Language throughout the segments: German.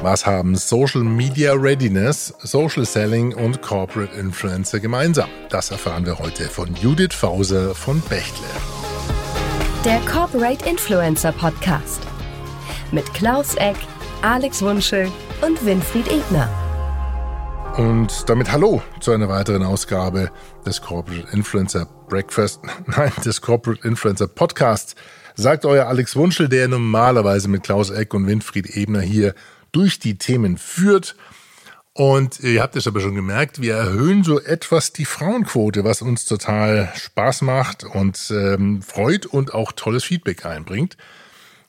Was haben Social Media Readiness, Social Selling und Corporate Influencer gemeinsam? Das erfahren wir heute von Judith Fauser von Bechtle. Der Corporate Influencer Podcast mit Klaus Eck, Alex Wunschel und Winfried Ebner. Und damit hallo zu einer weiteren Ausgabe des Corporate Influencer Breakfast, nein, des Corporate Influencer Podcasts. Sagt euer Alex Wunschel, der normalerweise mit Klaus Eck und Winfried Ebner hier durch die Themen führt. Und ihr habt es aber schon gemerkt, wir erhöhen so etwas die Frauenquote, was uns total Spaß macht und ähm, freut und auch tolles Feedback einbringt.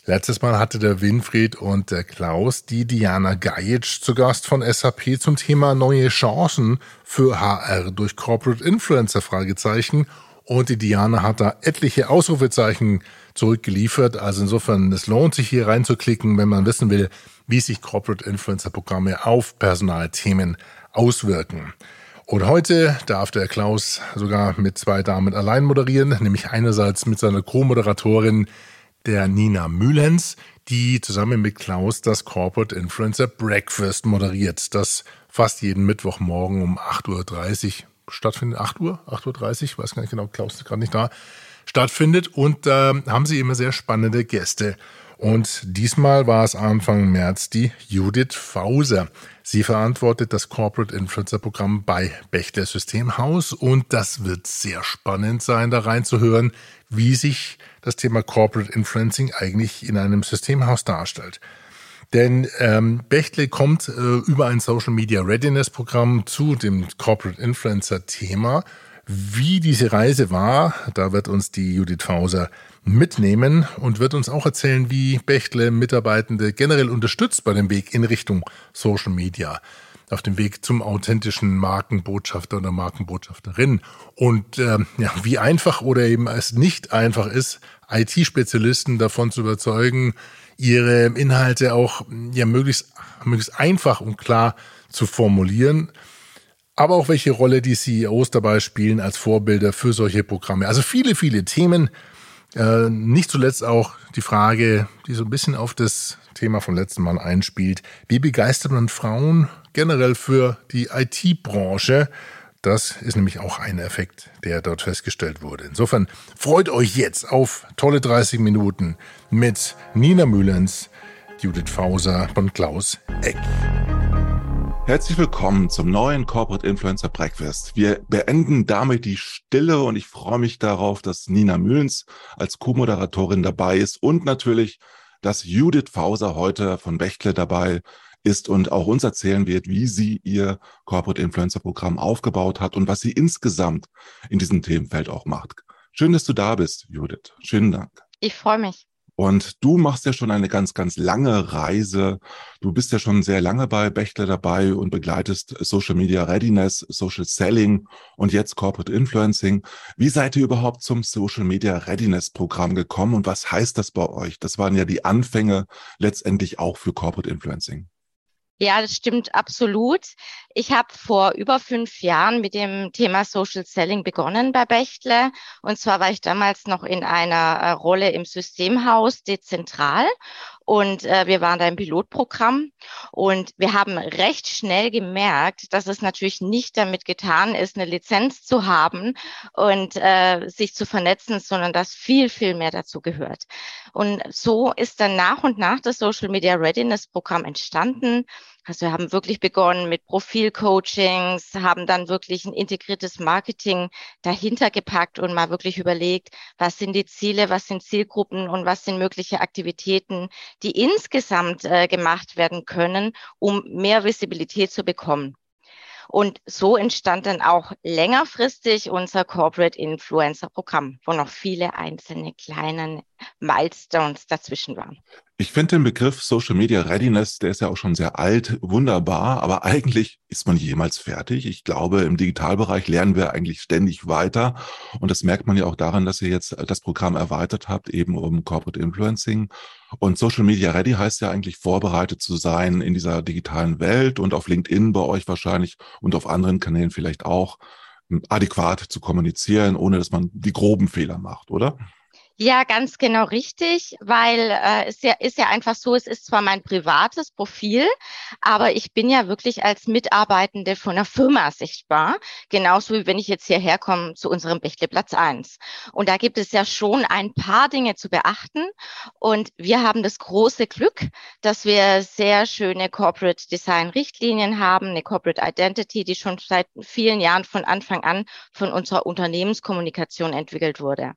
Letztes Mal hatte der Winfried und der Klaus die Diana Gajic zu Gast von SAP zum Thema neue Chancen für HR durch Corporate Influencer Fragezeichen. Und die Diana hat da etliche Ausrufezeichen zurückgeliefert. Also insofern, es lohnt sich hier reinzuklicken, wenn man wissen will, wie sich Corporate Influencer Programme auf Personalthemen auswirken. Und heute darf der Klaus sogar mit zwei Damen allein moderieren, nämlich einerseits mit seiner Co-Moderatorin der Nina Mühlens, die zusammen mit Klaus das Corporate Influencer Breakfast moderiert, das fast jeden Mittwochmorgen um 8.30 Uhr stattfindet. 8 Uhr? 8.30 Uhr? Weiß gar nicht genau, Klaus ist gerade nicht da. Stattfindet und da äh, haben sie immer sehr spannende Gäste. Und diesmal war es Anfang März die Judith Fauser. Sie verantwortet das Corporate Influencer Programm bei Bechtle Systemhaus und das wird sehr spannend sein, da reinzuhören, wie sich das Thema Corporate Influencing eigentlich in einem Systemhaus darstellt. Denn ähm, Bechtle kommt äh, über ein Social Media Readiness Programm zu dem Corporate Influencer Thema. Wie diese Reise war, da wird uns die Judith Fauser mitnehmen und wird uns auch erzählen, wie Bechtle Mitarbeitende generell unterstützt bei dem Weg in Richtung Social Media, auf dem Weg zum authentischen Markenbotschafter oder Markenbotschafterin. Und äh, ja, wie einfach oder eben es nicht einfach ist, IT-Spezialisten davon zu überzeugen, ihre Inhalte auch ja möglichst, möglichst einfach und klar zu formulieren aber auch welche Rolle die CEOs dabei spielen als Vorbilder für solche Programme. Also viele, viele Themen, äh, nicht zuletzt auch die Frage, die so ein bisschen auf das Thema vom letzten Mal einspielt. Wie begeistert man Frauen generell für die IT-Branche? Das ist nämlich auch ein Effekt, der dort festgestellt wurde. Insofern freut euch jetzt auf tolle 30 Minuten mit Nina Mühlens, Judith Fauser und Klaus Eck. Herzlich willkommen zum neuen Corporate Influencer Breakfast. Wir beenden damit die Stille und ich freue mich darauf, dass Nina Mühlens als Co-Moderatorin dabei ist und natürlich, dass Judith Fauser heute von Bechtle dabei ist und auch uns erzählen wird, wie sie ihr Corporate Influencer Programm aufgebaut hat und was sie insgesamt in diesem Themenfeld auch macht. Schön, dass du da bist, Judith. Schönen Dank. Ich freue mich. Und du machst ja schon eine ganz, ganz lange Reise. Du bist ja schon sehr lange bei Bechtle dabei und begleitest Social Media Readiness, Social Selling und jetzt Corporate Influencing. Wie seid ihr überhaupt zum Social Media Readiness Programm gekommen und was heißt das bei euch? Das waren ja die Anfänge letztendlich auch für Corporate Influencing. Ja, das stimmt absolut. Ich habe vor über fünf Jahren mit dem Thema Social Selling begonnen bei Bechtle. Und zwar war ich damals noch in einer äh, Rolle im Systemhaus dezentral. Und äh, wir waren da im Pilotprogramm. Und wir haben recht schnell gemerkt, dass es natürlich nicht damit getan ist, eine Lizenz zu haben und äh, sich zu vernetzen, sondern dass viel, viel mehr dazu gehört. Und so ist dann nach und nach das Social Media Readiness Programm entstanden. Also wir haben wirklich begonnen mit Profilcoachings, haben dann wirklich ein integriertes Marketing dahinter gepackt und mal wirklich überlegt, was sind die Ziele, was sind Zielgruppen und was sind mögliche Aktivitäten, die insgesamt äh, gemacht werden können, um mehr Visibilität zu bekommen. Und so entstand dann auch längerfristig unser Corporate Influencer Programm, wo noch viele einzelne kleine Milestones dazwischen waren. Ich finde den Begriff Social Media Readiness, der ist ja auch schon sehr alt, wunderbar, aber eigentlich ist man jemals fertig. Ich glaube, im Digitalbereich lernen wir eigentlich ständig weiter und das merkt man ja auch daran, dass ihr jetzt das Programm erweitert habt, eben um Corporate Influencing. Und Social Media Ready heißt ja eigentlich vorbereitet zu sein in dieser digitalen Welt und auf LinkedIn bei euch wahrscheinlich und auf anderen Kanälen vielleicht auch adäquat zu kommunizieren, ohne dass man die groben Fehler macht, oder? Ja, ganz genau richtig, weil äh, es ja, ist ja einfach so, es ist zwar mein privates Profil, aber ich bin ja wirklich als Mitarbeitende von einer Firma sichtbar, genauso wie wenn ich jetzt hierher komme zu unserem Bechtle Platz 1. Und da gibt es ja schon ein paar Dinge zu beachten und wir haben das große Glück, dass wir sehr schöne Corporate Design Richtlinien haben, eine Corporate Identity, die schon seit vielen Jahren von Anfang an von unserer Unternehmenskommunikation entwickelt wurde.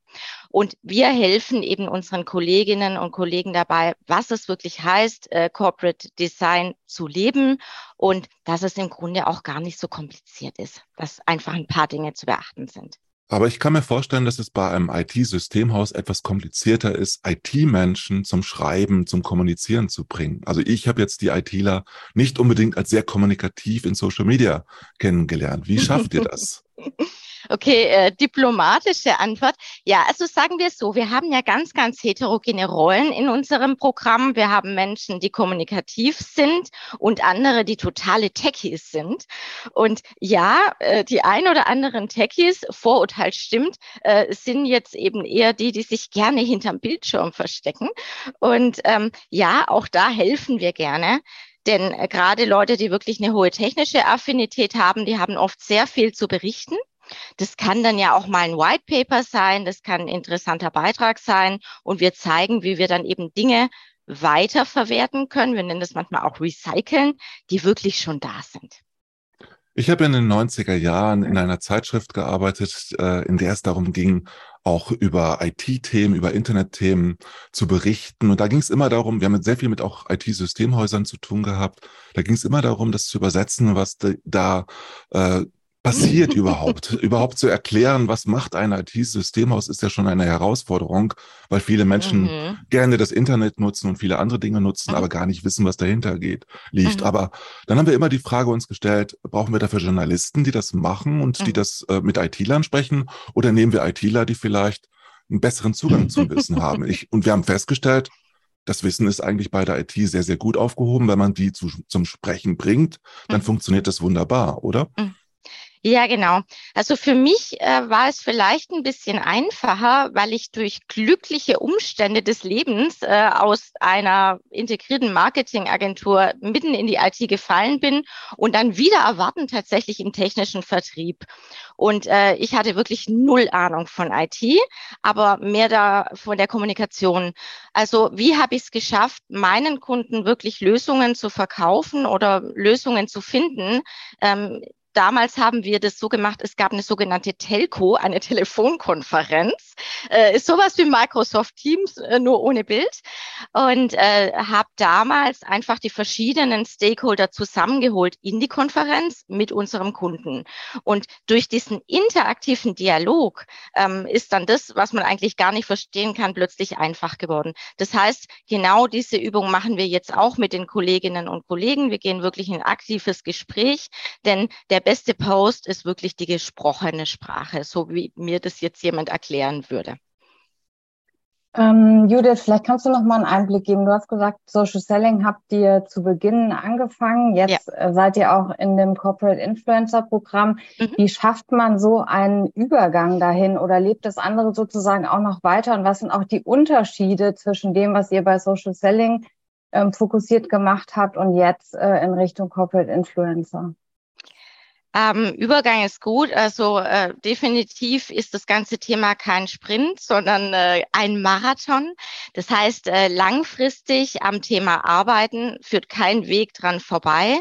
Und wir helfen eben unseren Kolleginnen und Kollegen dabei, was es wirklich heißt, äh, Corporate Design zu leben und dass es im Grunde auch gar nicht so kompliziert ist, dass einfach ein paar Dinge zu beachten sind. Aber ich kann mir vorstellen, dass es bei einem IT-Systemhaus etwas komplizierter ist, IT-Menschen zum Schreiben, zum Kommunizieren zu bringen. Also ich habe jetzt die ITler nicht unbedingt als sehr kommunikativ in Social Media kennengelernt. Wie schafft ihr das? Okay, äh, diplomatische Antwort. Ja, also sagen wir so, wir haben ja ganz, ganz heterogene Rollen in unserem Programm. Wir haben Menschen, die kommunikativ sind und andere, die totale Techies sind. Und ja, äh, die ein oder anderen Techies, Vorurteil stimmt, äh, sind jetzt eben eher die, die sich gerne hinterm Bildschirm verstecken. Und ähm, ja, auch da helfen wir gerne. Denn äh, gerade Leute, die wirklich eine hohe technische Affinität haben, die haben oft sehr viel zu berichten. Das kann dann ja auch mal ein White Paper sein, das kann ein interessanter Beitrag sein und wir zeigen, wie wir dann eben Dinge weiterverwerten können. Wir nennen das manchmal auch recyceln, die wirklich schon da sind. Ich habe in den 90er Jahren in einer Zeitschrift gearbeitet, äh, in der es darum ging, auch über IT-Themen, über Internet-Themen zu berichten. Und da ging es immer darum, wir haben sehr viel mit auch IT-Systemhäusern zu tun gehabt. Da ging es immer darum, das zu übersetzen, was da äh, passiert überhaupt? überhaupt zu erklären, was macht ein IT-Systemhaus, ist ja schon eine Herausforderung, weil viele Menschen mhm. gerne das Internet nutzen und viele andere Dinge nutzen, mhm. aber gar nicht wissen, was dahinter geht, liegt. Mhm. Aber dann haben wir immer die Frage uns gestellt, brauchen wir dafür Journalisten, die das machen und die mhm. das äh, mit IT-Lern sprechen? Oder nehmen wir ITler, die vielleicht einen besseren Zugang zum Wissen haben? Ich, und wir haben festgestellt, das Wissen ist eigentlich bei der IT sehr, sehr gut aufgehoben. Wenn man die zu, zum Sprechen bringt, dann mhm. funktioniert das wunderbar, oder? Ja, genau. Also für mich äh, war es vielleicht ein bisschen einfacher, weil ich durch glückliche Umstände des Lebens äh, aus einer integrierten Marketingagentur mitten in die IT gefallen bin und dann wieder erwarten tatsächlich im technischen Vertrieb. Und äh, ich hatte wirklich null Ahnung von IT, aber mehr da von der Kommunikation. Also wie habe ich es geschafft, meinen Kunden wirklich Lösungen zu verkaufen oder Lösungen zu finden? Ähm, Damals haben wir das so gemacht, es gab eine sogenannte Telco, eine Telefonkonferenz. Äh, ist sowas wie Microsoft Teams, äh, nur ohne Bild. Und äh, habe damals einfach die verschiedenen Stakeholder zusammengeholt in die Konferenz mit unserem Kunden. Und durch diesen interaktiven Dialog ähm, ist dann das, was man eigentlich gar nicht verstehen kann, plötzlich einfach geworden. Das heißt, genau diese Übung machen wir jetzt auch mit den Kolleginnen und Kollegen. Wir gehen wirklich in aktives Gespräch, denn der beste Post ist wirklich die gesprochene Sprache, so wie mir das jetzt jemand erklären würde. Ähm, Judith, vielleicht kannst du noch mal einen Einblick geben. Du hast gesagt, Social Selling habt ihr zu Beginn angefangen. Jetzt ja. Äh, seid ihr auch in dem Corporate Influencer Programm. Mhm. Wie schafft man so einen Übergang dahin oder lebt das andere sozusagen auch noch weiter? Und was sind auch die Unterschiede zwischen dem, was ihr bei Social Selling ähm, fokussiert gemacht habt und jetzt äh, in Richtung Corporate Influencer? Ähm, Übergang ist gut. Also äh, definitiv ist das ganze Thema kein Sprint, sondern äh, ein Marathon. Das heißt, äh, langfristig am Thema arbeiten führt kein Weg dran vorbei.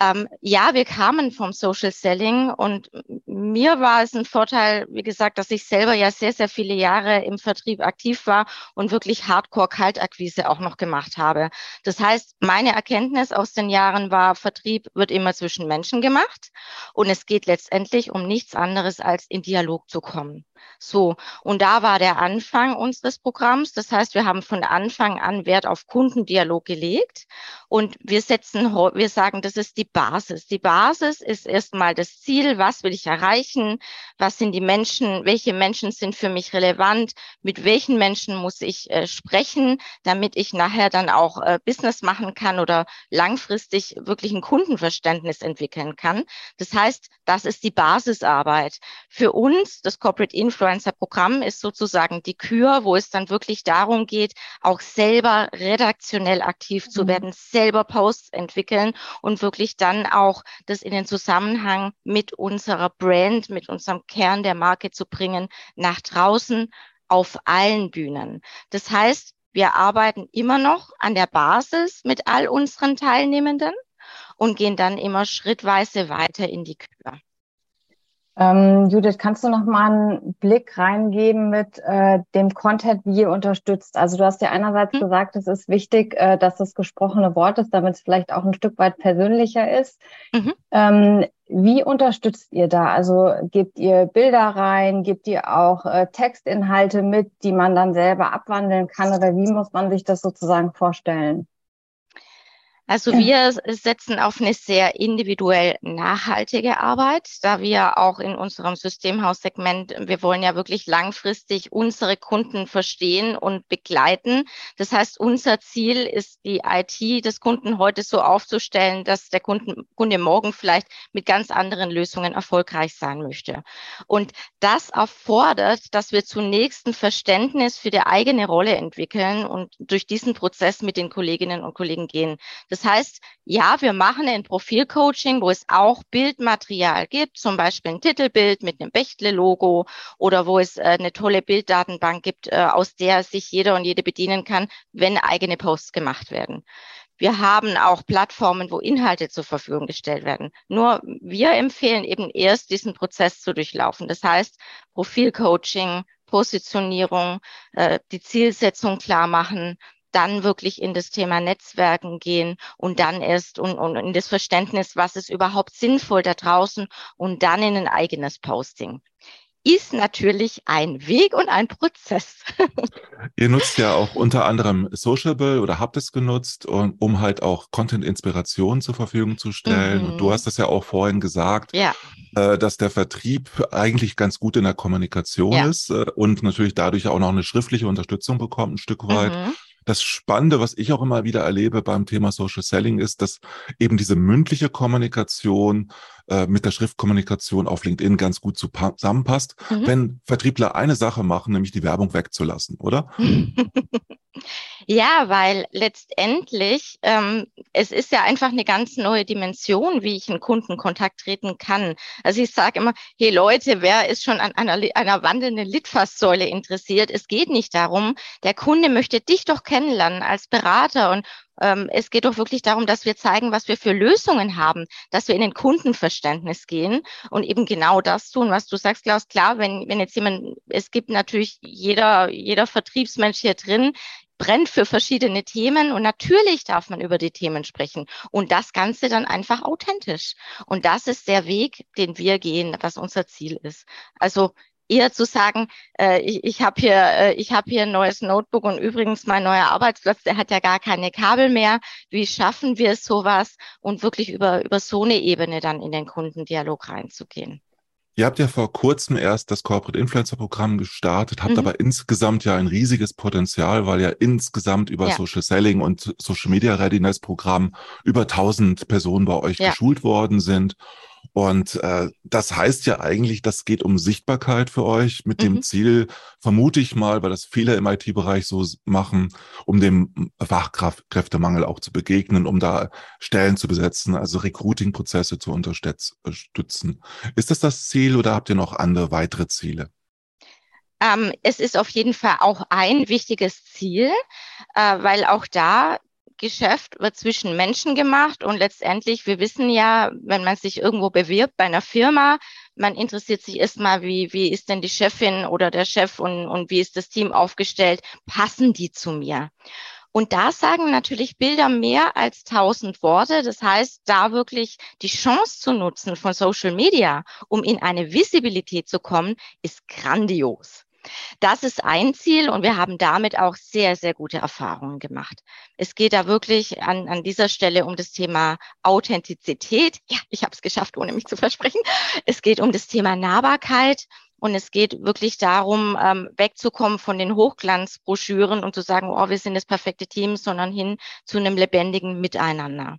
Ähm, ja, wir kamen vom Social Selling und mir war es ein Vorteil, wie gesagt, dass ich selber ja sehr, sehr viele Jahre im Vertrieb aktiv war und wirklich Hardcore-Kaltakquise auch noch gemacht habe. Das heißt, meine Erkenntnis aus den Jahren war, Vertrieb wird immer zwischen Menschen gemacht und es geht letztendlich um nichts anderes, als in Dialog zu kommen. So, und da war der Anfang unseres Programms. Das heißt, wir haben von Anfang an Wert auf Kundendialog gelegt und wir setzen, wir sagen, das ist die Basis. Die Basis ist erstmal das Ziel, was will ich erreichen, was sind die Menschen, welche Menschen sind für mich relevant, mit welchen Menschen muss ich äh, sprechen, damit ich nachher dann auch äh, Business machen kann oder langfristig wirklich ein Kundenverständnis entwickeln kann. Das heißt, das ist die Basisarbeit. Für uns, das Corporate Influencer-Programm ist sozusagen die Kür, wo es dann wirklich darum geht, auch selber redaktionell aktiv zu mhm. werden, selber Posts entwickeln und wirklich dann auch das in den Zusammenhang mit unserer Brand, mit unserem Kern der Marke zu bringen, nach draußen auf allen Bühnen. Das heißt, wir arbeiten immer noch an der Basis mit all unseren Teilnehmenden und gehen dann immer schrittweise weiter in die Kür. Ähm, Judith, kannst du noch mal einen Blick reingeben mit äh, dem Content, wie ihr unterstützt? Also du hast ja einerseits mhm. gesagt, es ist wichtig, äh, dass das gesprochene Wort ist, damit es vielleicht auch ein Stück weit persönlicher ist. Mhm. Ähm, wie unterstützt ihr da? Also gebt ihr Bilder rein, gebt ihr auch äh, Textinhalte mit, die man dann selber abwandeln kann oder wie muss man sich das sozusagen vorstellen? Also wir setzen auf eine sehr individuell nachhaltige Arbeit, da wir auch in unserem Systemhaussegment, wir wollen ja wirklich langfristig unsere Kunden verstehen und begleiten. Das heißt, unser Ziel ist, die IT des Kunden heute so aufzustellen, dass der Kunden, Kunde morgen vielleicht mit ganz anderen Lösungen erfolgreich sein möchte. Und das erfordert, dass wir zunächst ein Verständnis für die eigene Rolle entwickeln und durch diesen Prozess mit den Kolleginnen und Kollegen gehen. Das heißt, ja, wir machen ein Profilcoaching, wo es auch Bildmaterial gibt, zum Beispiel ein Titelbild mit einem Bechtle-Logo oder wo es äh, eine tolle Bilddatenbank gibt, äh, aus der sich jeder und jede bedienen kann, wenn eigene Posts gemacht werden. Wir haben auch Plattformen, wo Inhalte zur Verfügung gestellt werden. Nur wir empfehlen eben erst diesen Prozess zu durchlaufen. Das heißt, Profilcoaching, Positionierung, äh, die Zielsetzung klar machen, dann wirklich in das Thema Netzwerken gehen und dann erst und, und in das Verständnis, was ist überhaupt sinnvoll da draußen und dann in ein eigenes Posting ist natürlich ein Weg und ein Prozess. Ihr nutzt ja auch unter anderem Sociable oder habt es genutzt, um, um halt auch Content-Inspiration zur Verfügung zu stellen. Mhm. Und du hast es ja auch vorhin gesagt, ja. äh, dass der Vertrieb eigentlich ganz gut in der Kommunikation ja. ist äh, und natürlich dadurch auch noch eine schriftliche Unterstützung bekommt, ein Stück weit. Mhm das Spannende, was ich auch immer wieder erlebe beim Thema Social Selling, ist, dass eben diese mündliche Kommunikation äh, mit der Schriftkommunikation auf LinkedIn ganz gut zusammenpasst, mhm. wenn Vertriebler eine Sache machen, nämlich die Werbung wegzulassen, oder? Ja, weil letztendlich ähm, es ist ja einfach eine ganz neue Dimension, wie ich in Kundenkontakt treten kann. Also ich sage immer, hey Leute, wer ist schon an einer, einer wandelnden Litfaßsäule interessiert? Es geht nicht darum, der Kunde möchte dich doch kennenlernen als Berater und ähm, es geht doch wirklich darum, dass wir zeigen, was wir für Lösungen haben, dass wir in den Kundenverständnis gehen und eben genau das tun, was du sagst, Klaus. Klar, wenn, wenn jetzt jemand, es gibt natürlich jeder, jeder Vertriebsmensch hier drin, brennt für verschiedene Themen und natürlich darf man über die Themen sprechen und das Ganze dann einfach authentisch. Und das ist der Weg, den wir gehen, was unser Ziel ist. Also eher zu sagen, äh, ich, ich habe hier, äh, ich habe hier ein neues Notebook und übrigens mein neuer Arbeitsplatz, der hat ja gar keine Kabel mehr. Wie schaffen wir sowas und wirklich über über so eine Ebene dann in den Kundendialog reinzugehen? Ihr habt ja vor kurzem erst das Corporate Influencer Programm gestartet, habt mhm. aber insgesamt ja ein riesiges Potenzial, weil ja insgesamt über ja. Social Selling und Social Media Readiness Programm über 1000 Personen bei euch ja. geschult worden sind. Und äh, das heißt ja eigentlich, das geht um Sichtbarkeit für euch mit mhm. dem Ziel, vermute ich mal, weil das viele im IT-Bereich so machen, um dem Fachkräftemangel auch zu begegnen, um da Stellen zu besetzen, also Recruiting-Prozesse zu unterstützen. Ist das das Ziel oder habt ihr noch andere weitere Ziele? Ähm, es ist auf jeden Fall auch ein wichtiges Ziel, äh, weil auch da Geschäft wird zwischen Menschen gemacht und letztendlich, wir wissen ja, wenn man sich irgendwo bewirbt bei einer Firma, man interessiert sich erstmal, wie, wie ist denn die Chefin oder der Chef und, und wie ist das Team aufgestellt? Passen die zu mir? Und da sagen natürlich Bilder mehr als tausend Worte. Das heißt, da wirklich die Chance zu nutzen von Social Media, um in eine Visibilität zu kommen, ist grandios. Das ist ein Ziel und wir haben damit auch sehr, sehr gute Erfahrungen gemacht. Es geht da wirklich an, an dieser Stelle um das Thema Authentizität. Ja, ich habe es geschafft, ohne mich zu versprechen. Es geht um das Thema Nahbarkeit. Und es geht wirklich darum, ähm, wegzukommen von den Hochglanzbroschüren und zu sagen, oh, wir sind das perfekte Team, sondern hin zu einem lebendigen Miteinander.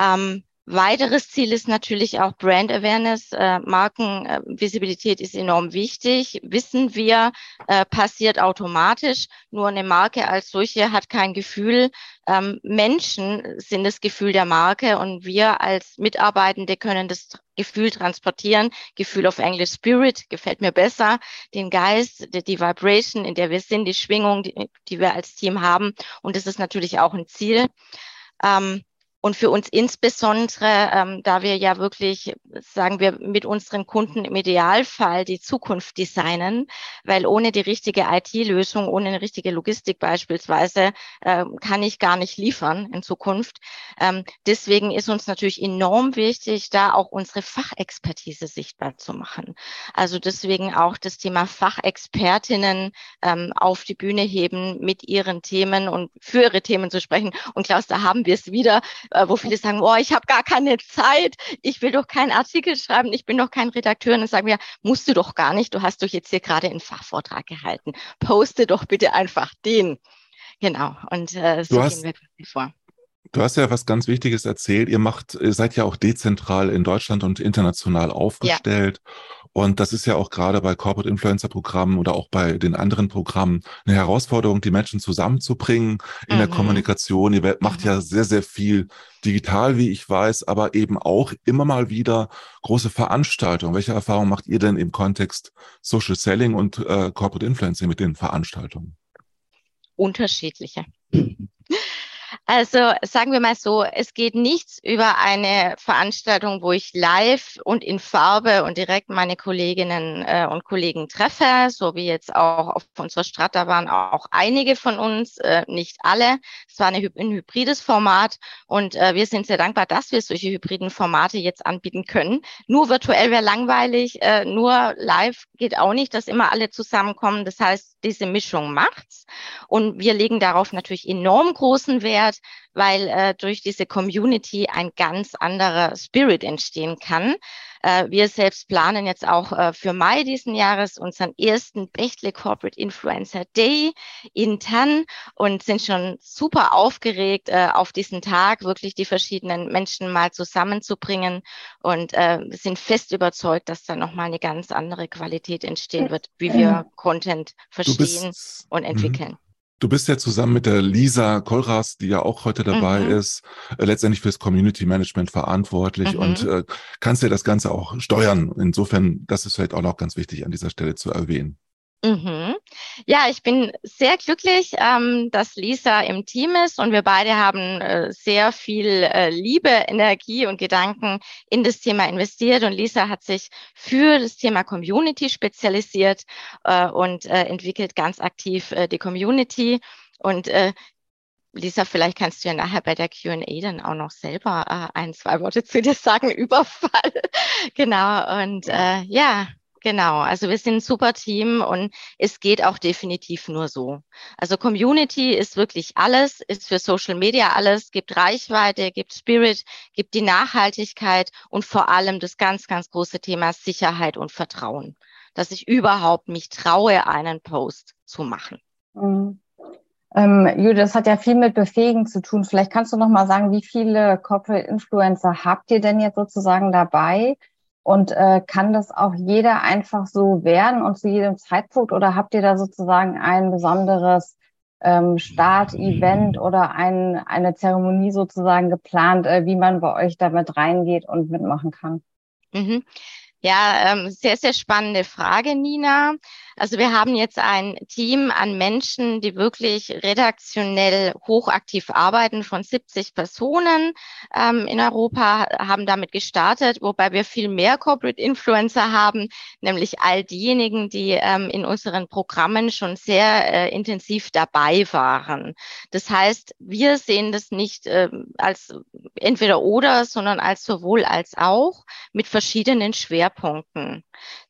Ähm, Weiteres Ziel ist natürlich auch Brand Awareness. Äh, Markenvisibilität ist enorm wichtig. Wissen wir, äh, passiert automatisch. Nur eine Marke als solche hat kein Gefühl. Ähm, Menschen sind das Gefühl der Marke und wir als Mitarbeitende können das Gefühl transportieren. Gefühl auf Englisch Spirit gefällt mir besser. Den Geist, die, die Vibration, in der wir sind, die Schwingung, die, die wir als Team haben. Und das ist natürlich auch ein Ziel. Ähm, und für uns insbesondere, ähm, da wir ja wirklich, sagen wir, mit unseren Kunden im Idealfall die Zukunft designen, weil ohne die richtige IT-Lösung, ohne eine richtige Logistik beispielsweise, äh, kann ich gar nicht liefern in Zukunft. Ähm, deswegen ist uns natürlich enorm wichtig, da auch unsere Fachexpertise sichtbar zu machen. Also deswegen auch das Thema Fachexpertinnen ähm, auf die Bühne heben, mit ihren Themen und für ihre Themen zu sprechen. Und Klaus, da haben wir es wieder äh, wo viele sagen, oh, ich habe gar keine Zeit, ich will doch keinen Artikel schreiben, ich bin doch kein Redakteur. Und dann sagen wir, musst du doch gar nicht, du hast doch jetzt hier gerade einen Fachvortrag gehalten. Poste doch bitte einfach den. Genau, und äh, so hast, gehen wir vor. Du hast ja was ganz Wichtiges erzählt. Ihr macht, ihr seid ja auch dezentral in Deutschland und international aufgestellt. Ja. Und das ist ja auch gerade bei Corporate Influencer Programmen oder auch bei den anderen Programmen eine Herausforderung, die Menschen zusammenzubringen in mhm. der Kommunikation. Ihr macht mhm. ja sehr, sehr viel digital, wie ich weiß, aber eben auch immer mal wieder große Veranstaltungen. Welche Erfahrungen macht ihr denn im Kontext Social Selling und äh, Corporate Influencing mit den Veranstaltungen? Unterschiedliche. Also sagen wir mal so, es geht nichts über eine Veranstaltung, wo ich live und in Farbe und direkt meine Kolleginnen äh, und Kollegen treffe, so wie jetzt auch auf unserer Strata waren auch einige von uns, äh, nicht alle. Es war eine, ein hybrides Format und äh, wir sind sehr dankbar, dass wir solche hybriden Formate jetzt anbieten können. Nur virtuell wäre langweilig, äh, nur live geht auch nicht, dass immer alle zusammenkommen. Das heißt, diese Mischung macht's und wir legen darauf natürlich enorm großen Wert Wert, weil äh, durch diese Community ein ganz anderer Spirit entstehen kann. Äh, wir selbst planen jetzt auch äh, für Mai diesen Jahres unseren ersten Bechtle Corporate Influencer Day intern und sind schon super aufgeregt, äh, auf diesen Tag wirklich die verschiedenen Menschen mal zusammenzubringen und äh, sind fest überzeugt, dass da nochmal eine ganz andere Qualität entstehen wird, wie wir Content verstehen und mhm. entwickeln. Du bist ja zusammen mit der Lisa Kolras, die ja auch heute dabei mhm. ist, äh, letztendlich fürs Community Management verantwortlich mhm. und äh, kannst ja das Ganze auch steuern. Insofern, das ist vielleicht auch noch ganz wichtig an dieser Stelle zu erwähnen. Mhm. Ja, ich bin sehr glücklich, ähm, dass Lisa im Team ist und wir beide haben äh, sehr viel äh, Liebe, Energie und Gedanken in das Thema investiert und Lisa hat sich für das Thema Community spezialisiert äh, und äh, entwickelt ganz aktiv äh, die Community. Und äh, Lisa, vielleicht kannst du ja nachher bei der Q&A dann auch noch selber ein, zwei Worte zu dir sagen, Überfall. genau, und ja, Genau, also wir sind ein super Team und es geht auch definitiv nur so. Also Community ist wirklich alles, ist für Social Media alles, gibt Reichweite, gibt Spirit, gibt die Nachhaltigkeit und vor allem das ganz, ganz große Thema Sicherheit und Vertrauen, dass ich überhaupt mich traue, einen Post zu machen. Mhm. Ähm, Jude, das hat ja viel mit Befähigen zu tun. Vielleicht kannst du noch mal sagen, wie viele Corporate Influencer habt ihr denn jetzt sozusagen dabei? Und äh, kann das auch jeder einfach so werden und zu jedem Zeitpunkt? Oder habt ihr da sozusagen ein besonderes ähm, Start-Event oder ein, eine Zeremonie sozusagen geplant, äh, wie man bei euch damit reingeht und mitmachen kann? Mhm. Ja, ähm, sehr, sehr spannende Frage, Nina. Also wir haben jetzt ein Team an Menschen, die wirklich redaktionell hochaktiv arbeiten, von 70 Personen ähm, in Europa, haben damit gestartet, wobei wir viel mehr Corporate Influencer haben, nämlich all diejenigen, die ähm, in unseren Programmen schon sehr äh, intensiv dabei waren. Das heißt, wir sehen das nicht äh, als entweder oder, sondern als sowohl als auch mit verschiedenen Schwerpunkten.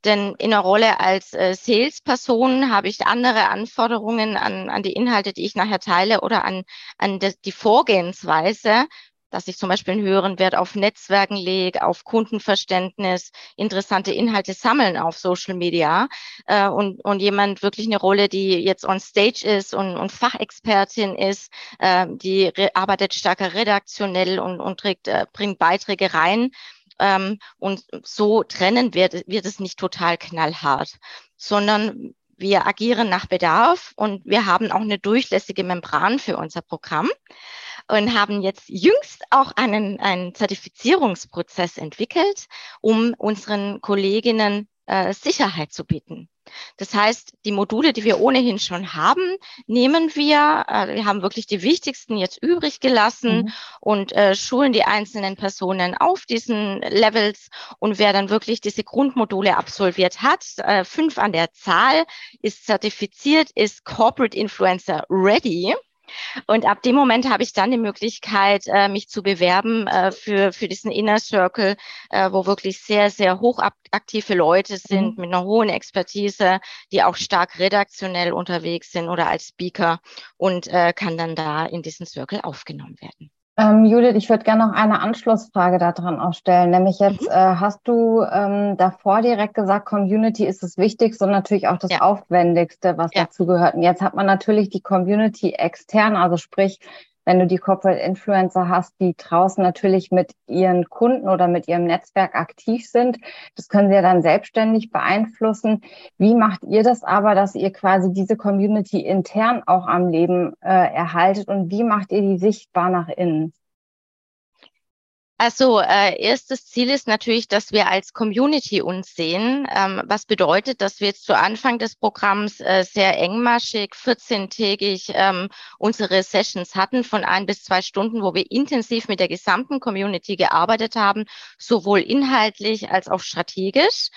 Denn in der Rolle als äh, Salesperson habe ich andere Anforderungen an, an die Inhalte, die ich nachher teile oder an, an das, die Vorgehensweise dass ich zum Beispiel einen höheren Wert auf Netzwerken lege, auf Kundenverständnis, interessante Inhalte sammeln auf Social Media äh, und, und jemand wirklich eine Rolle, die jetzt on stage ist und, und Fachexpertin ist, äh, die arbeitet stärker redaktionell und, und trägt, äh, bringt Beiträge rein. Ähm, und so trennen wird, wird es nicht total knallhart, sondern wir agieren nach Bedarf und wir haben auch eine durchlässige Membran für unser Programm und haben jetzt jüngst auch einen, einen Zertifizierungsprozess entwickelt, um unseren Kolleginnen äh, Sicherheit zu bieten. Das heißt, die Module, die wir ohnehin schon haben, nehmen wir. Äh, wir haben wirklich die wichtigsten jetzt übrig gelassen mhm. und äh, schulen die einzelnen Personen auf diesen Levels. Und wer dann wirklich diese Grundmodule absolviert hat, äh, fünf an der Zahl, ist zertifiziert, ist Corporate Influencer Ready. Und ab dem Moment habe ich dann die Möglichkeit, äh, mich zu bewerben äh, für, für diesen Inner Circle, äh, wo wirklich sehr, sehr hochaktive Leute sind mhm. mit einer hohen Expertise, die auch stark redaktionell unterwegs sind oder als Speaker und äh, kann dann da in diesen Circle aufgenommen werden. Ähm, Judith, ich würde gerne noch eine Anschlussfrage daran auch stellen. Nämlich jetzt mhm. äh, hast du ähm, davor direkt gesagt, Community ist das Wichtigste und natürlich auch das ja. Aufwendigste, was ja. dazu gehört. Und jetzt hat man natürlich die Community extern, also sprich wenn du die Corporate Influencer hast, die draußen natürlich mit ihren Kunden oder mit ihrem Netzwerk aktiv sind. Das können sie ja dann selbstständig beeinflussen. Wie macht ihr das aber, dass ihr quasi diese Community intern auch am Leben äh, erhaltet und wie macht ihr die sichtbar nach innen? Also äh, erstes Ziel ist natürlich, dass wir als Community uns sehen, ähm, was bedeutet, dass wir jetzt zu Anfang des Programms äh, sehr engmaschig, 14-tägig ähm, unsere Sessions hatten von ein bis zwei Stunden, wo wir intensiv mit der gesamten Community gearbeitet haben, sowohl inhaltlich als auch strategisch.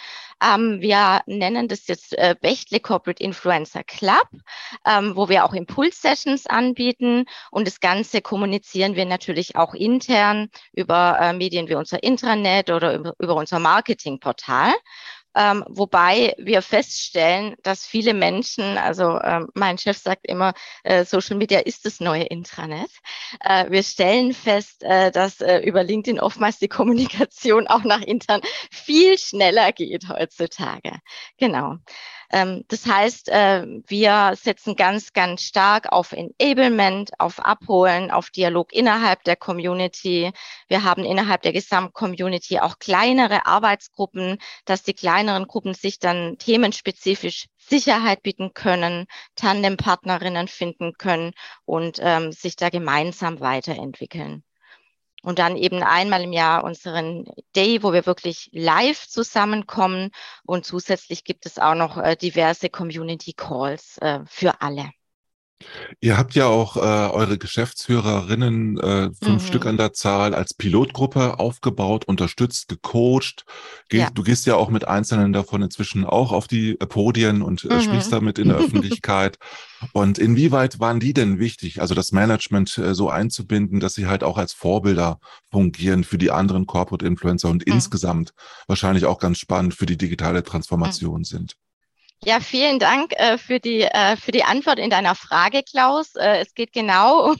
Ähm, wir nennen das jetzt äh, Bechtle Corporate Influencer Club, ähm, wo wir auch Impuls-Sessions anbieten und das Ganze kommunizieren wir natürlich auch intern über äh, Medien wie unser Intranet oder über, über unser Marketingportal. Ähm, wobei wir feststellen, dass viele Menschen, also ähm, mein Chef sagt immer, äh, Social Media ist das neue Intranet. Äh, wir stellen fest, äh, dass äh, über LinkedIn oftmals die Kommunikation auch nach intern viel schneller geht heutzutage. Genau. Ähm, das heißt, äh, wir setzen ganz, ganz stark auf Enablement, auf Abholen, auf Dialog innerhalb der Community. Wir haben innerhalb der Gesamtcommunity auch kleinere Arbeitsgruppen, dass die kleineren Gruppen sich dann themenspezifisch Sicherheit bieten können, Tandempartnerinnen finden können und ähm, sich da gemeinsam weiterentwickeln und dann eben einmal im Jahr unseren Day, wo wir wirklich live zusammenkommen. Und zusätzlich gibt es auch noch äh, diverse Community Calls äh, für alle. Ihr habt ja auch äh, eure Geschäftsführerinnen, äh, fünf mhm. Stück an der Zahl, als Pilotgruppe aufgebaut, unterstützt, gecoacht. Geh, ja. Du gehst ja auch mit Einzelnen davon inzwischen auch auf die äh, Podien und äh, mhm. sprichst damit in der Öffentlichkeit. Und inwieweit waren die denn wichtig, also das Management äh, so einzubinden, dass sie halt auch als Vorbilder fungieren für die anderen Corporate Influencer und mhm. insgesamt wahrscheinlich auch ganz spannend für die digitale Transformation mhm. sind? Ja, vielen Dank äh, für, die, äh, für die Antwort in deiner Frage, Klaus. Äh, es geht genau um,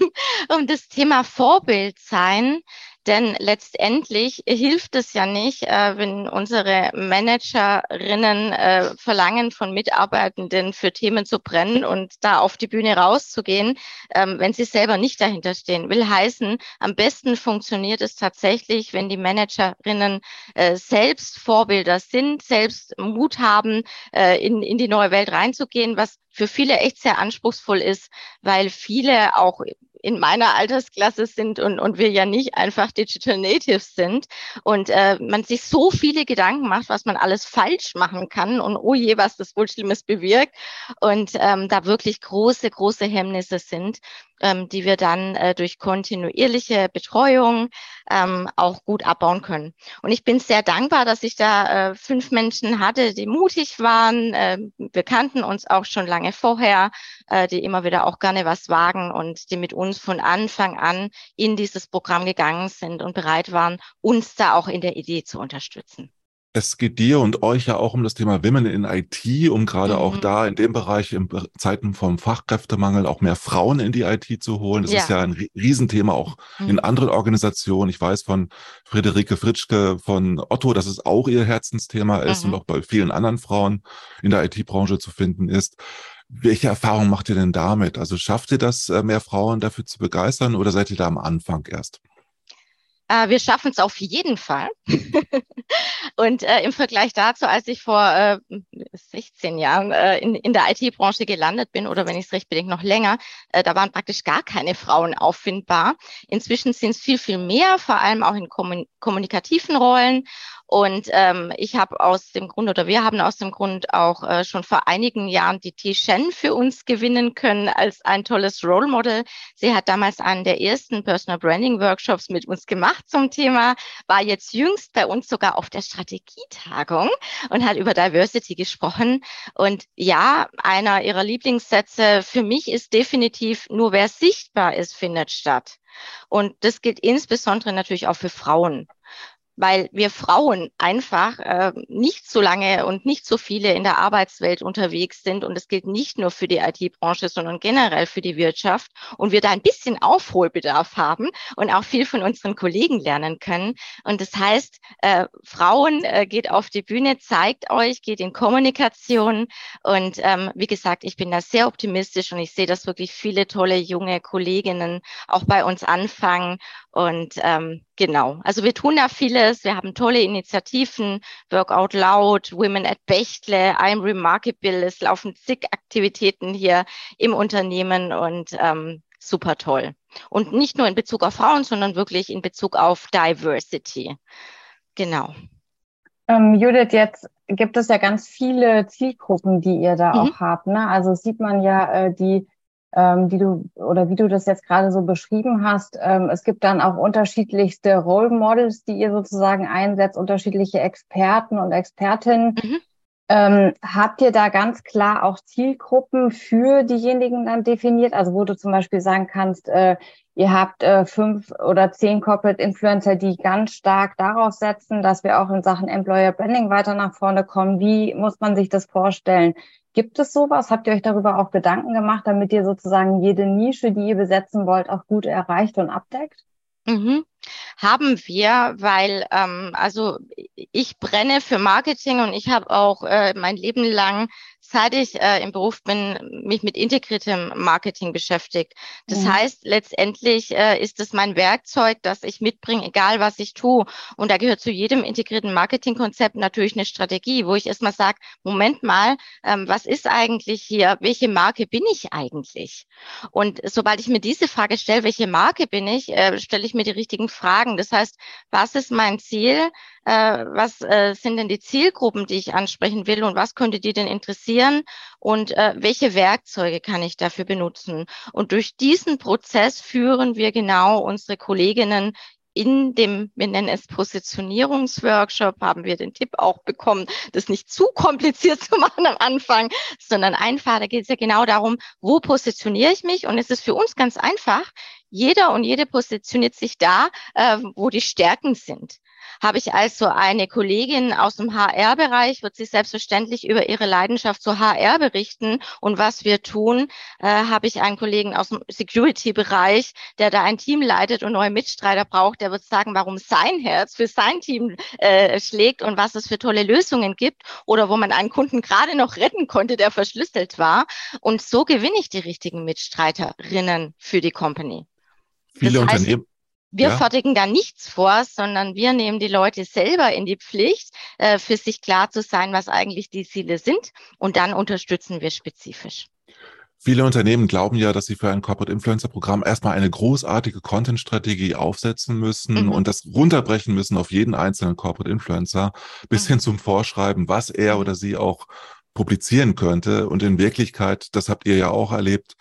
um das Thema Vorbild sein. Denn letztendlich hilft es ja nicht, äh, wenn unsere Managerinnen äh, verlangen von Mitarbeitenden für Themen zu brennen und da auf die Bühne rauszugehen, ähm, wenn sie selber nicht dahinter stehen. Will heißen, am besten funktioniert es tatsächlich, wenn die Managerinnen äh, selbst Vorbilder sind, selbst Mut haben, äh, in, in die neue Welt reinzugehen, was für viele echt sehr anspruchsvoll ist, weil viele auch in meiner Altersklasse sind und, und wir ja nicht einfach Digital Natives sind und äh, man sich so viele Gedanken macht, was man alles falsch machen kann und oh je, was das wohl Schlimmes bewirkt und ähm, da wirklich große, große Hemmnisse sind ähm, die wir dann äh, durch kontinuierliche Betreuung ähm, auch gut abbauen können. Und ich bin sehr dankbar, dass ich da äh, fünf Menschen hatte, die mutig waren. Äh, wir kannten uns auch schon lange vorher, äh, die immer wieder auch gerne was wagen und die mit uns von Anfang an in dieses Programm gegangen sind und bereit waren, uns da auch in der Idee zu unterstützen. Es geht dir und euch ja auch um das Thema Women in IT, um gerade mhm. auch da in dem Bereich in Zeiten vom Fachkräftemangel auch mehr Frauen in die IT zu holen. Das ja. ist ja ein Riesenthema auch mhm. in anderen Organisationen. Ich weiß von Friederike Fritschke von Otto, dass es auch ihr Herzensthema ist mhm. und auch bei vielen anderen Frauen in der IT-Branche zu finden ist. Welche Erfahrungen macht ihr denn damit? Also schafft ihr das, äh, mehr Frauen dafür zu begeistern oder seid ihr da am Anfang erst? Äh, wir schaffen es auf jeden Fall. und äh, im Vergleich dazu, als ich vor äh, 16 Jahren äh, in, in der IT-Branche gelandet bin, oder wenn ich es recht bedingt noch länger, äh, da waren praktisch gar keine Frauen auffindbar. Inzwischen sind es viel, viel mehr, vor allem auch in kommunikativen Rollen. Und ähm, ich habe aus dem Grund oder wir haben aus dem Grund auch äh, schon vor einigen Jahren die T. Shen für uns gewinnen können als ein tolles Role Model. Sie hat damals einen der ersten Personal Branding Workshops mit uns gemacht zum Thema, war jetzt jüngst bei uns sogar auf der Strategietagung und hat über Diversity gesprochen. Und ja, einer ihrer Lieblingssätze für mich ist definitiv, nur wer sichtbar ist, findet statt. Und das gilt insbesondere natürlich auch für Frauen weil wir Frauen einfach äh, nicht so lange und nicht so viele in der Arbeitswelt unterwegs sind. Und das gilt nicht nur für die IT-Branche, sondern generell für die Wirtschaft. Und wir da ein bisschen Aufholbedarf haben und auch viel von unseren Kollegen lernen können. Und das heißt, äh, Frauen äh, geht auf die Bühne, zeigt euch, geht in Kommunikation. Und ähm, wie gesagt, ich bin da sehr optimistisch und ich sehe, dass wirklich viele tolle junge Kolleginnen auch bei uns anfangen. Und ähm, Genau. Also wir tun da vieles. Wir haben tolle Initiativen, Workout Loud, Women at Bechtle, I'm Remarkable. Es laufen zig Aktivitäten hier im Unternehmen und ähm, super toll. Und nicht nur in Bezug auf Frauen, sondern wirklich in Bezug auf Diversity. Genau. Ähm, Judith, jetzt gibt es ja ganz viele Zielgruppen, die ihr da mhm. auch habt. Ne? Also sieht man ja äh, die ähm, wie du oder wie du das jetzt gerade so beschrieben hast. Ähm, es gibt dann auch unterschiedlichste Role Models, die ihr sozusagen einsetzt, unterschiedliche Experten und Expertinnen. Mhm. Ähm, habt ihr da ganz klar auch Zielgruppen für diejenigen dann definiert? Also wo du zum Beispiel sagen kannst, äh, ihr habt äh, fünf oder zehn Corporate Influencer, die ganz stark darauf setzen, dass wir auch in Sachen Employer Branding weiter nach vorne kommen. Wie muss man sich das vorstellen? Gibt es sowas? Habt ihr euch darüber auch Gedanken gemacht, damit ihr sozusagen jede Nische, die ihr besetzen wollt, auch gut erreicht und abdeckt? Mhm. Haben wir, weil ähm, also ich brenne für Marketing und ich habe auch äh, mein Leben lang seit ich äh, im Beruf bin, mich mit integriertem Marketing beschäftigt. Das ja. heißt, letztendlich äh, ist es mein Werkzeug, das ich mitbringe, egal was ich tue. Und da gehört zu jedem integrierten Marketingkonzept natürlich eine Strategie, wo ich erstmal sage, Moment mal, ähm, was ist eigentlich hier? Welche Marke bin ich eigentlich? Und sobald ich mir diese Frage stelle, welche Marke bin ich, äh, stelle ich mir die richtigen Fragen. Das heißt, was ist mein Ziel? äh, was äh, sind denn die Zielgruppen, die ich ansprechen will und was könnte die denn interessieren und äh, welche Werkzeuge kann ich dafür benutzen. Und durch diesen Prozess führen wir genau unsere Kolleginnen in dem, wir nennen es Positionierungsworkshop, haben wir den Tipp auch bekommen, das nicht zu kompliziert zu machen am Anfang, sondern einfach, da geht es ja genau darum, wo positioniere ich mich? Und es ist für uns ganz einfach. Jeder und jede positioniert sich da, äh, wo die Stärken sind. Habe ich also eine Kollegin aus dem HR-Bereich, wird sie selbstverständlich über ihre Leidenschaft zu HR berichten und was wir tun. Äh, habe ich einen Kollegen aus dem Security-Bereich, der da ein Team leitet und neue Mitstreiter braucht, der wird sagen, warum sein Herz für sein Team äh, schlägt und was es für tolle Lösungen gibt oder wo man einen Kunden gerade noch retten konnte, der verschlüsselt war. Und so gewinne ich die richtigen Mitstreiterinnen für die Company. Viele das heißt, Unternehmen wir ja. fertigen da nichts vor, sondern wir nehmen die Leute selber in die Pflicht, äh, für sich klar zu sein, was eigentlich die Ziele sind. Und dann unterstützen wir spezifisch. Viele Unternehmen glauben ja, dass sie für ein Corporate Influencer Programm erstmal eine großartige Content-Strategie aufsetzen müssen mhm. und das runterbrechen müssen auf jeden einzelnen Corporate Influencer bis mhm. hin zum Vorschreiben, was er mhm. oder sie auch publizieren könnte. Und in Wirklichkeit, das habt ihr ja auch erlebt,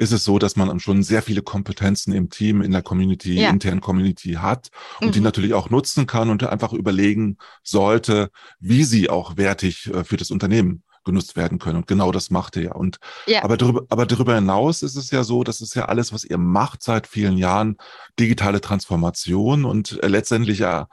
ist es so, dass man schon sehr viele Kompetenzen im Team, in der Community, ja. internen Community hat und mhm. die natürlich auch nutzen kann und einfach überlegen sollte, wie sie auch wertig äh, für das Unternehmen genutzt werden können. Und genau das macht ihr ja. Und ja. aber darüber, aber darüber hinaus ist es ja so, das ist ja alles, was ihr macht seit vielen Jahren, digitale Transformation und äh, letztendlich ja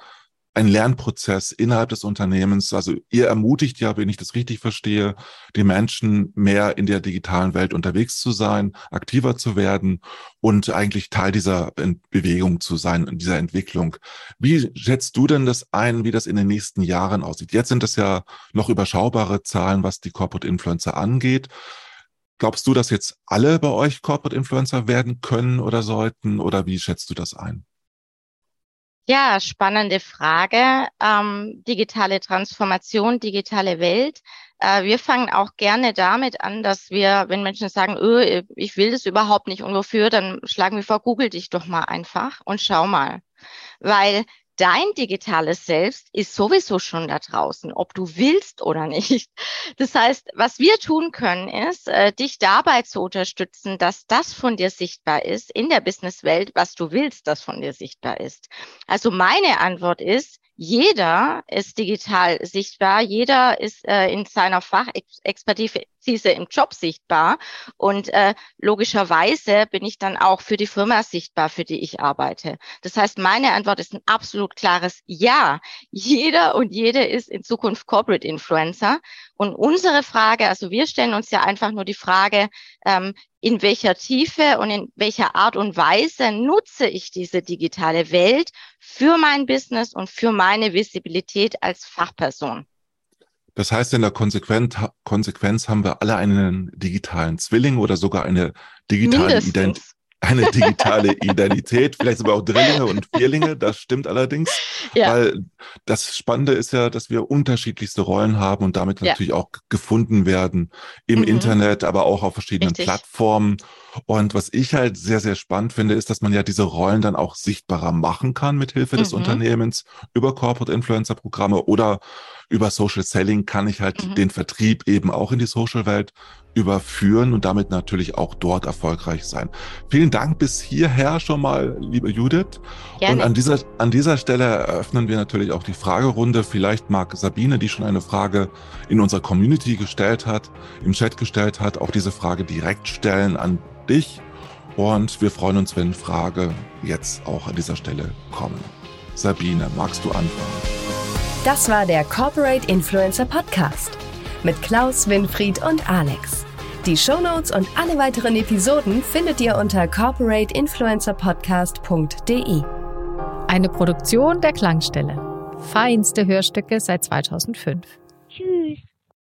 ein Lernprozess innerhalb des Unternehmens. Also ihr ermutigt ja, wenn ich das richtig verstehe, die Menschen mehr in der digitalen Welt unterwegs zu sein, aktiver zu werden und eigentlich Teil dieser Bewegung zu sein, dieser Entwicklung. Wie schätzt du denn das ein, wie das in den nächsten Jahren aussieht? Jetzt sind das ja noch überschaubare Zahlen, was die Corporate Influencer angeht. Glaubst du, dass jetzt alle bei euch Corporate Influencer werden können oder sollten? Oder wie schätzt du das ein? Ja, spannende Frage. Ähm, digitale Transformation, digitale Welt. Äh, wir fangen auch gerne damit an, dass wir, wenn Menschen sagen, öh, ich will das überhaupt nicht und wofür, dann schlagen wir vor, google dich doch mal einfach und schau mal. Weil dein digitales Selbst ist sowieso schon da draußen, ob du willst oder nicht. Das heißt, was wir tun können, ist, äh, dich dabei zu unterstützen, dass das von dir sichtbar ist in der Businesswelt, was du willst, das von dir sichtbar ist. Also meine Antwort ist, jeder ist digital sichtbar, jeder ist äh, in seiner Fachexpertise im Job sichtbar und äh, logischerweise bin ich dann auch für die Firma sichtbar, für die ich arbeite. Das heißt, meine Antwort ist ein absolut klares Ja. Jeder und jede ist in Zukunft Corporate Influencer und unsere Frage, also wir stellen uns ja einfach nur die Frage, ähm, in welcher Tiefe und in welcher Art und Weise nutze ich diese digitale Welt für mein Business und für meine Visibilität als Fachperson. Das heißt, in der Konsequenz, haben wir alle einen digitalen Zwilling oder sogar eine digitale Identität eine digitale Identität, vielleicht sogar auch Drillinge und Vierlinge, das stimmt allerdings, ja. weil das Spannende ist ja, dass wir unterschiedlichste Rollen haben und damit ja. natürlich auch gefunden werden im mhm. Internet, aber auch auf verschiedenen Richtig. Plattformen. Und was ich halt sehr, sehr spannend finde, ist, dass man ja diese Rollen dann auch sichtbarer machen kann mit Hilfe mhm. des Unternehmens über Corporate Influencer Programme oder über Social Selling kann ich halt mhm. den Vertrieb eben auch in die Social Welt überführen und damit natürlich auch dort erfolgreich sein. Vielen Dank bis hierher schon mal, liebe Judith. Gerne. Und an dieser, an dieser Stelle eröffnen wir natürlich auch die Fragerunde. Vielleicht mag Sabine, die schon eine Frage in unserer Community gestellt hat, im Chat gestellt hat, auch diese Frage direkt stellen an dich. Und wir freuen uns, wenn Frage jetzt auch an dieser Stelle kommen. Sabine, magst du anfangen? Das war der Corporate Influencer Podcast mit Klaus, Winfried und Alex. Die Shownotes und alle weiteren Episoden findet ihr unter corporateinfluencerpodcast.de. Eine Produktion der Klangstelle. Feinste Hörstücke seit 2005. Tschüss.